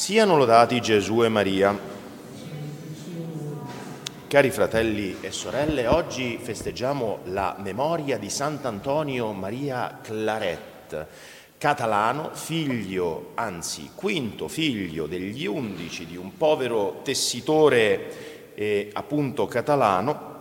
Siano lodati Gesù e Maria. Cari fratelli e sorelle, oggi festeggiamo la memoria di Sant'Antonio Maria Claret, catalano, figlio, anzi quinto figlio degli undici di un povero tessitore eh, appunto catalano,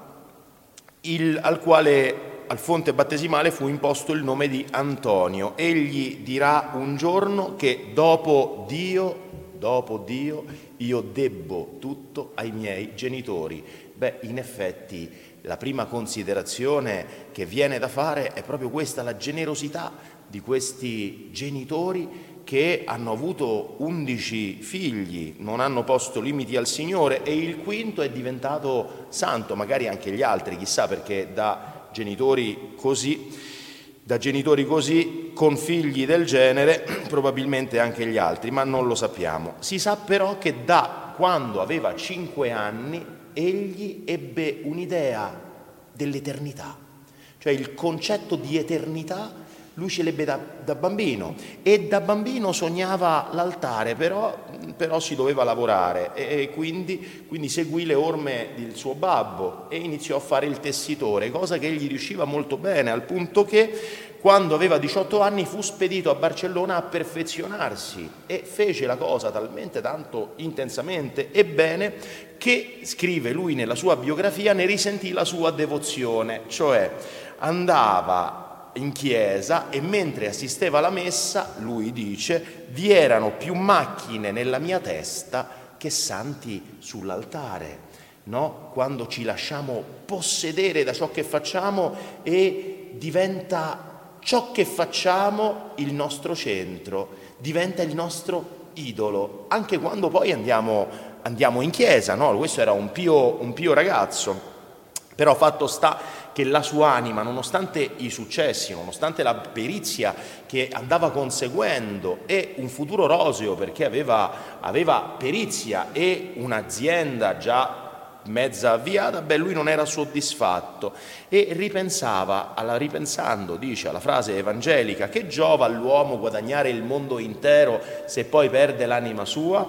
il, al quale al fonte battesimale fu imposto il nome di Antonio. Egli dirà un giorno che dopo Dio dopo Dio io debbo tutto ai miei genitori. Beh, in effetti la prima considerazione che viene da fare è proprio questa, la generosità di questi genitori che hanno avuto undici figli, non hanno posto limiti al Signore e il quinto è diventato santo, magari anche gli altri, chissà perché da genitori così da genitori così, con figli del genere, probabilmente anche gli altri, ma non lo sappiamo. Si sa però che da quando aveva cinque anni egli ebbe un'idea dell'eternità, cioè il concetto di eternità lui ce l'ebbe da, da, bambino. E da bambino sognava l'altare, però, però si doveva lavorare. E, e quindi, quindi, seguì le orme del suo babbo e iniziò a fare il tessitore, cosa che gli riusciva molto bene, al punto che quando aveva 18 anni fu spedito a Barcellona a perfezionarsi e fece la cosa talmente tanto intensamente e bene che, scrive lui nella sua biografia, ne risentì la sua devozione, cioè andava in chiesa e mentre assisteva alla messa, lui dice, vi erano più macchine nella mia testa che santi sull'altare. No? Quando ci lasciamo possedere da ciò che facciamo e diventa ciò che facciamo il nostro centro, diventa il nostro idolo, anche quando poi andiamo, andiamo in chiesa. No? Questo era un pio, un pio ragazzo. Però fatto sta che la sua anima, nonostante i successi, nonostante la perizia che andava conseguendo e un futuro roseo perché aveva, aveva perizia e un'azienda già mezza avviata, beh, lui non era soddisfatto e ripensava, alla, ripensando, dice, alla frase evangelica, che giova all'uomo guadagnare il mondo intero se poi perde l'anima sua?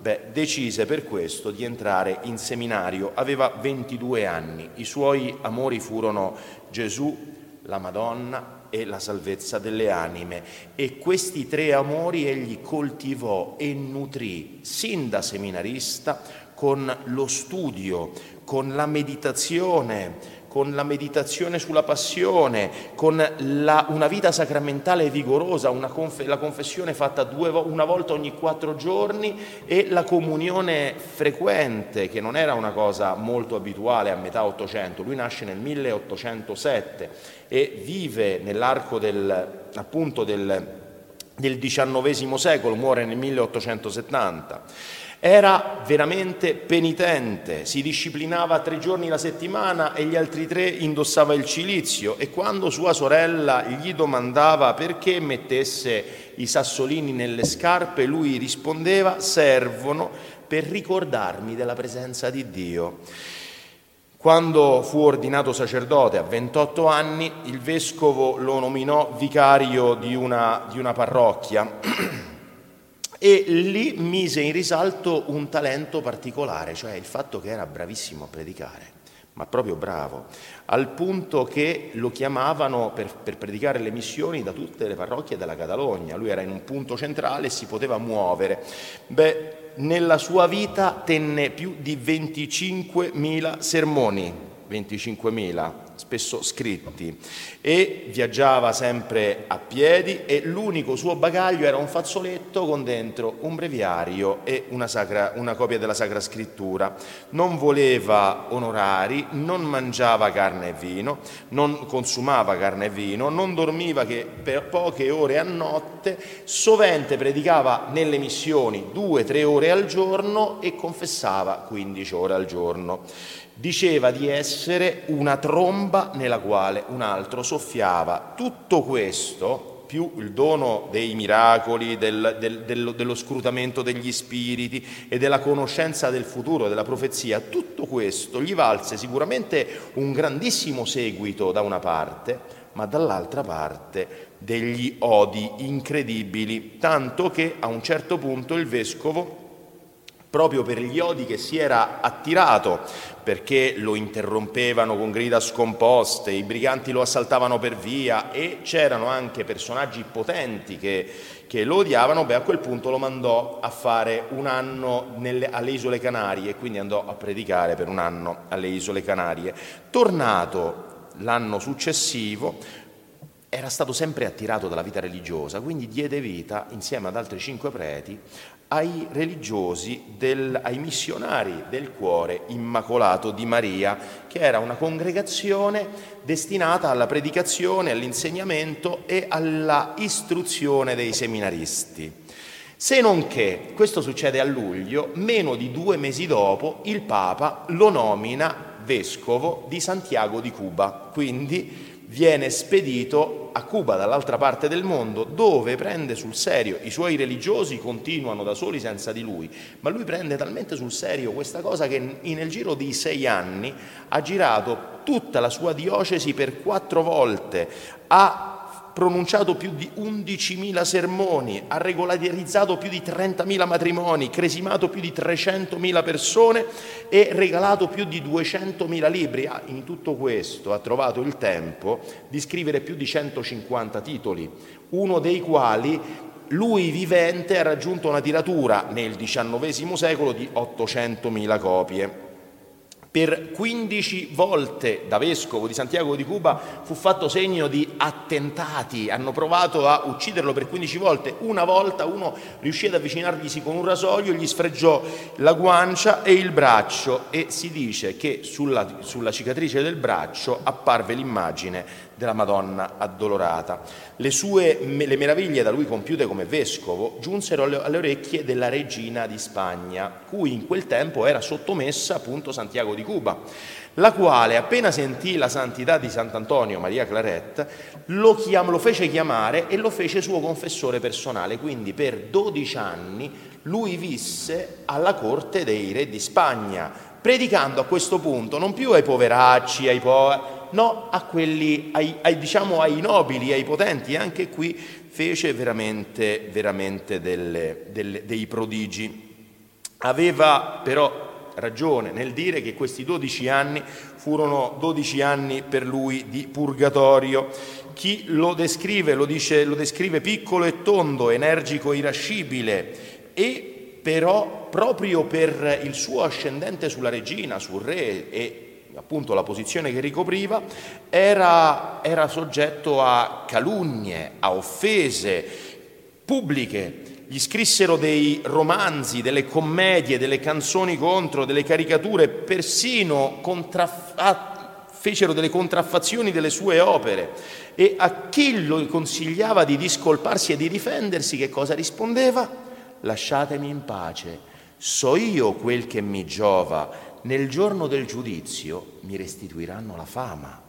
Beh, decise per questo di entrare in seminario, aveva 22 anni, i suoi amori furono Gesù, la Madonna e la salvezza delle anime. E questi tre amori egli coltivò e nutrì sin da seminarista con lo studio, con la meditazione, con la meditazione sulla passione, con la, una vita sacramentale vigorosa, conf- la confessione fatta due, una volta ogni quattro giorni e la comunione frequente, che non era una cosa molto abituale a metà Ottocento. Lui nasce nel 1807 e vive nell'arco del, appunto del, del XIX secolo, muore nel 1870. Era veramente penitente, si disciplinava tre giorni la settimana e gli altri tre indossava il cilizio. E quando sua sorella gli domandava perché mettesse i sassolini nelle scarpe, lui rispondeva servono per ricordarmi della presenza di Dio. Quando fu ordinato sacerdote a 28 anni, il vescovo lo nominò vicario di una, di una parrocchia e lì mise in risalto un talento particolare, cioè il fatto che era bravissimo a predicare, ma proprio bravo, al punto che lo chiamavano per, per, predicare le missioni da tutte le parrocchie della Catalogna, lui era in un punto centrale e si poteva muovere. Beh, nella sua vita tenne più di 25.000 sermoni, 25.000, spesso scritti, e viaggiava sempre a piedi e l'unico suo bagaglio era un fazzoletto con dentro un breviario e una, sacra, una copia della Sacra Scrittura. Non voleva onorari, non mangiava carne e vino, non consumava carne e vino, non dormiva che per poche ore a notte, sovente predicava nelle missioni due o tre ore al giorno e confessava 15 ore al giorno diceva di essere una tromba nella quale un altro soffiava. Tutto questo, più il dono dei miracoli, del, del, dello, dello scrutamento degli spiriti e della conoscenza del futuro, della profezia, tutto questo gli valse sicuramente un grandissimo seguito da una parte, ma dall'altra parte degli odi incredibili, tanto che a un certo punto il vescovo proprio per gli odi che si era attirato, perché lo interrompevano con grida scomposte, i briganti lo assaltavano per via e c'erano anche personaggi potenti che, che lo odiavano, beh a quel punto lo mandò a fare un anno nelle, alle Isole Canarie, quindi andò a predicare per un anno alle Isole Canarie. Tornato l'anno successivo, era stato sempre attirato dalla vita religiosa, quindi diede vita, insieme ad altri cinque preti, ai religiosi, del, ai missionari del cuore immacolato di Maria, che era una congregazione destinata alla predicazione, all'insegnamento e alla istruzione dei seminaristi. Se non che, questo succede a luglio, meno di due mesi dopo il Papa lo nomina vescovo di Santiago di Cuba, quindi viene spedito a Cuba, dall'altra parte del mondo, dove prende sul serio, i suoi religiosi continuano da soli senza di lui, ma lui prende talmente sul serio questa cosa che nel giro di sei anni ha girato tutta la sua diocesi per quattro volte, ha pronunciato più di 11.000 sermoni, ha regolarizzato più di 30.000 matrimoni, cresimato più di 300.000 persone e regalato più di 200.000 libri. In tutto questo ha trovato il tempo di scrivere più di 150 titoli, uno dei quali lui vivente ha raggiunto una tiratura nel XIX secolo di 800.000 copie. Per 15 volte da vescovo di Santiago di Cuba fu fatto segno di attentati, hanno provato a ucciderlo per 15 volte, una volta uno riuscì ad avvicinarglisi con un rasoio, gli sfregiò la guancia e il braccio e si dice che sulla, sulla cicatrice del braccio apparve l'immagine della Madonna addolorata. Le sue le meraviglie da lui compiute come vescovo giunsero alle, orecchie della regina di Spagna, cui in quel tempo era sottomessa appunto Santiago di Cuba, la quale appena sentì la santità di Sant'Antonio Maria Claret lo, chiam, lo fece chiamare e lo fece suo confessore personale, quindi per 12 anni lui visse alla corte dei re di Spagna, predicando a questo punto non più ai poveracci, ai poveri, no a quelli, ai, ai, diciamo ai nobili, ai potenti, anche qui fece veramente, veramente delle, delle, dei prodigi. Aveva però ragione nel dire che questi 12 anni furono 12 anni per lui di purgatorio. Chi lo descrive lo, dice, lo descrive piccolo e tondo, energico, irascibile e però proprio per il suo ascendente sulla regina, sul re e appunto la posizione che ricopriva, era, era soggetto a calunnie, a offese pubbliche. Gli scrissero dei romanzi, delle commedie, delle canzoni contro, delle caricature, persino contraff- fecero delle contraffazioni delle sue opere. E a chi lo consigliava di discolparsi e di difendersi, che cosa rispondeva? Lasciatemi in pace, so io quel che mi giova nel giorno del giudizio mi restituiranno la fama.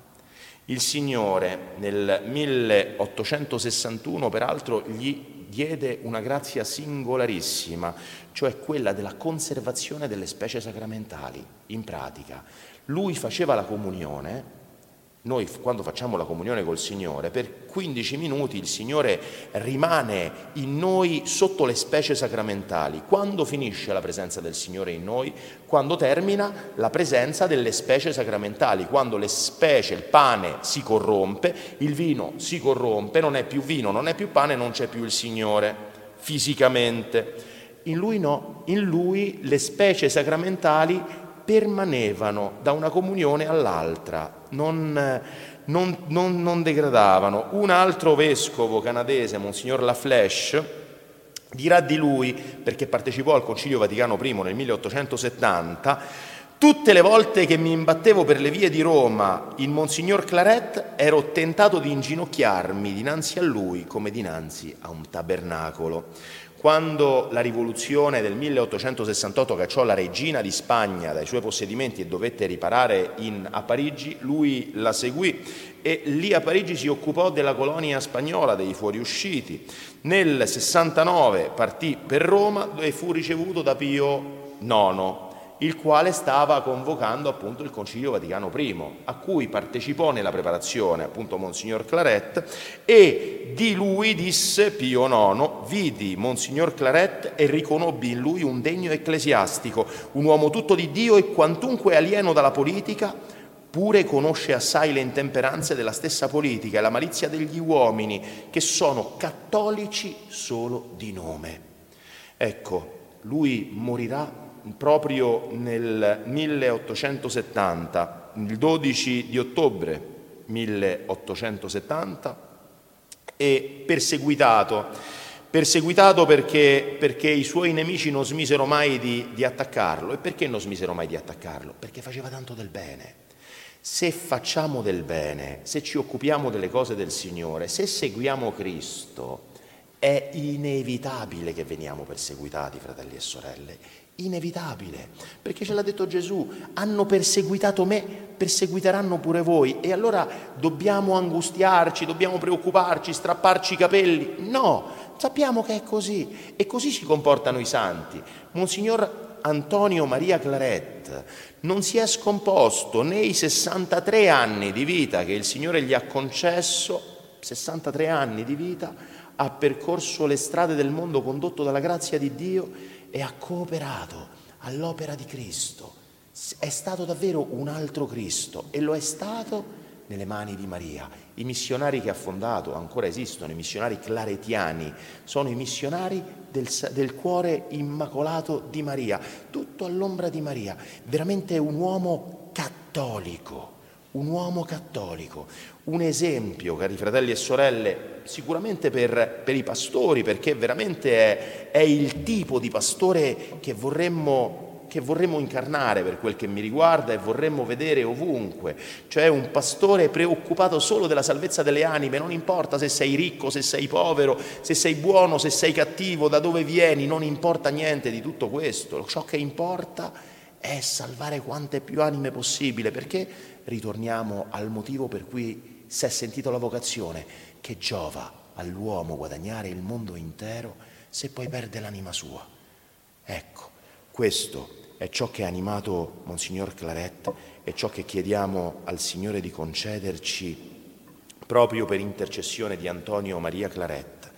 Il Signore nel 1861 peraltro gli diede una grazia singolarissima, cioè quella della conservazione delle specie sacramentali. In pratica, lui faceva la comunione noi quando facciamo la comunione col Signore, per 15 minuti il Signore rimane in noi sotto le specie sacramentali. Quando finisce la presenza del Signore in noi? Quando termina la presenza delle specie sacramentali, quando le specie, il pane si corrompe, il vino si corrompe, non è più vino, non è più pane, non c'è più il Signore fisicamente. In lui no, in lui le specie sacramentali permanevano da una comunione all'altra, non, non, non, non degradavano. Un altro vescovo canadese, Monsignor Laflèche, dirà di lui, perché partecipò al Concilio Vaticano I nel 1870, tutte le volte che mi imbattevo per le vie di Roma in Monsignor Claret ero tentato di inginocchiarmi dinanzi a lui come dinanzi a un tabernacolo. Quando la rivoluzione del 1868 cacciò la regina di Spagna dai suoi possedimenti e dovette riparare in, a Parigi, lui la seguì e lì a Parigi si occupò della colonia spagnola, dei fuoriusciti. Nel 69 partì per Roma e fu ricevuto da Pio IX il quale stava convocando appunto il Concilio Vaticano I, a cui partecipò nella preparazione appunto Monsignor Claret e di lui disse Pio IX, vidi Monsignor Claret e riconobbi in lui un degno ecclesiastico, un uomo tutto di Dio e quantunque alieno dalla politica, pure conosce assai le intemperanze della stessa politica e la malizia degli uomini, che sono cattolici solo di nome. Ecco, lui morirà proprio nel 1870, il 12 di ottobre 1870, e perseguitato. Perseguitato perché, perché i suoi nemici non smisero mai di, di attaccarlo. E perché non smisero mai di attaccarlo? Perché faceva tanto del bene. Se facciamo del bene, se ci occupiamo delle cose del Signore, se seguiamo Cristo, è inevitabile che veniamo perseguitati, fratelli e sorelle inevitabile, perché ce l'ha detto Gesù, hanno perseguitato me, perseguiteranno pure voi e allora dobbiamo angustiarci, dobbiamo preoccuparci, strapparci i capelli. No, sappiamo che è così e così si comportano i santi. Monsignor Antonio Maria Claret non si è scomposto nei 63 anni di vita che il Signore gli ha concesso, 63 anni di vita, ha percorso le strade del mondo condotto dalla grazia di Dio e ha cooperato all'opera di Cristo. È stato davvero un altro Cristo e lo è stato nelle mani di Maria. I missionari che ha fondato ancora esistono, i missionari claretiani, sono i missionari del, del, cuore immacolato di Maria, tutto all'ombra di Maria, veramente un uomo cattolico, un uomo cattolico, un esempio, cari fratelli e sorelle, sicuramente per, per i pastori, perché veramente è, è, il tipo di pastore che vorremmo, che vorremmo incarnare per quel che mi riguarda e vorremmo vedere ovunque, cioè un pastore preoccupato solo della salvezza delle anime, non importa se sei ricco, se sei povero, se sei buono, se sei cattivo, da dove vieni, non importa niente di tutto questo, ciò che importa è salvare quante più anime possibile, perché ritorniamo al motivo per cui si è sentito la vocazione che giova all'uomo guadagnare il mondo intero se poi perde l'anima sua. Ecco, questo è ciò che ha animato Monsignor Claret e ciò che chiediamo al Signore di concederci proprio per intercessione di Antonio Maria Claret.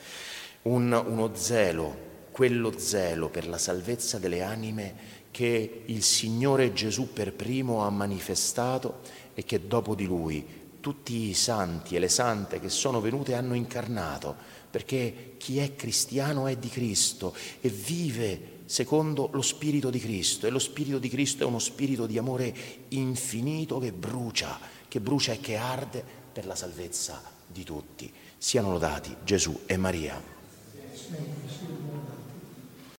Un, uno zelo, quello zelo per la salvezza delle anime che il Signore Gesù per primo ha manifestato e che dopo di lui tutti i santi e le sante che sono venute hanno incarnato, perché chi è cristiano è di Cristo e vive secondo lo Spirito di Cristo e lo Spirito di Cristo è uno Spirito di amore infinito che brucia, che brucia e che arde per la salvezza di tutti. Siano lodati Gesù e Maria.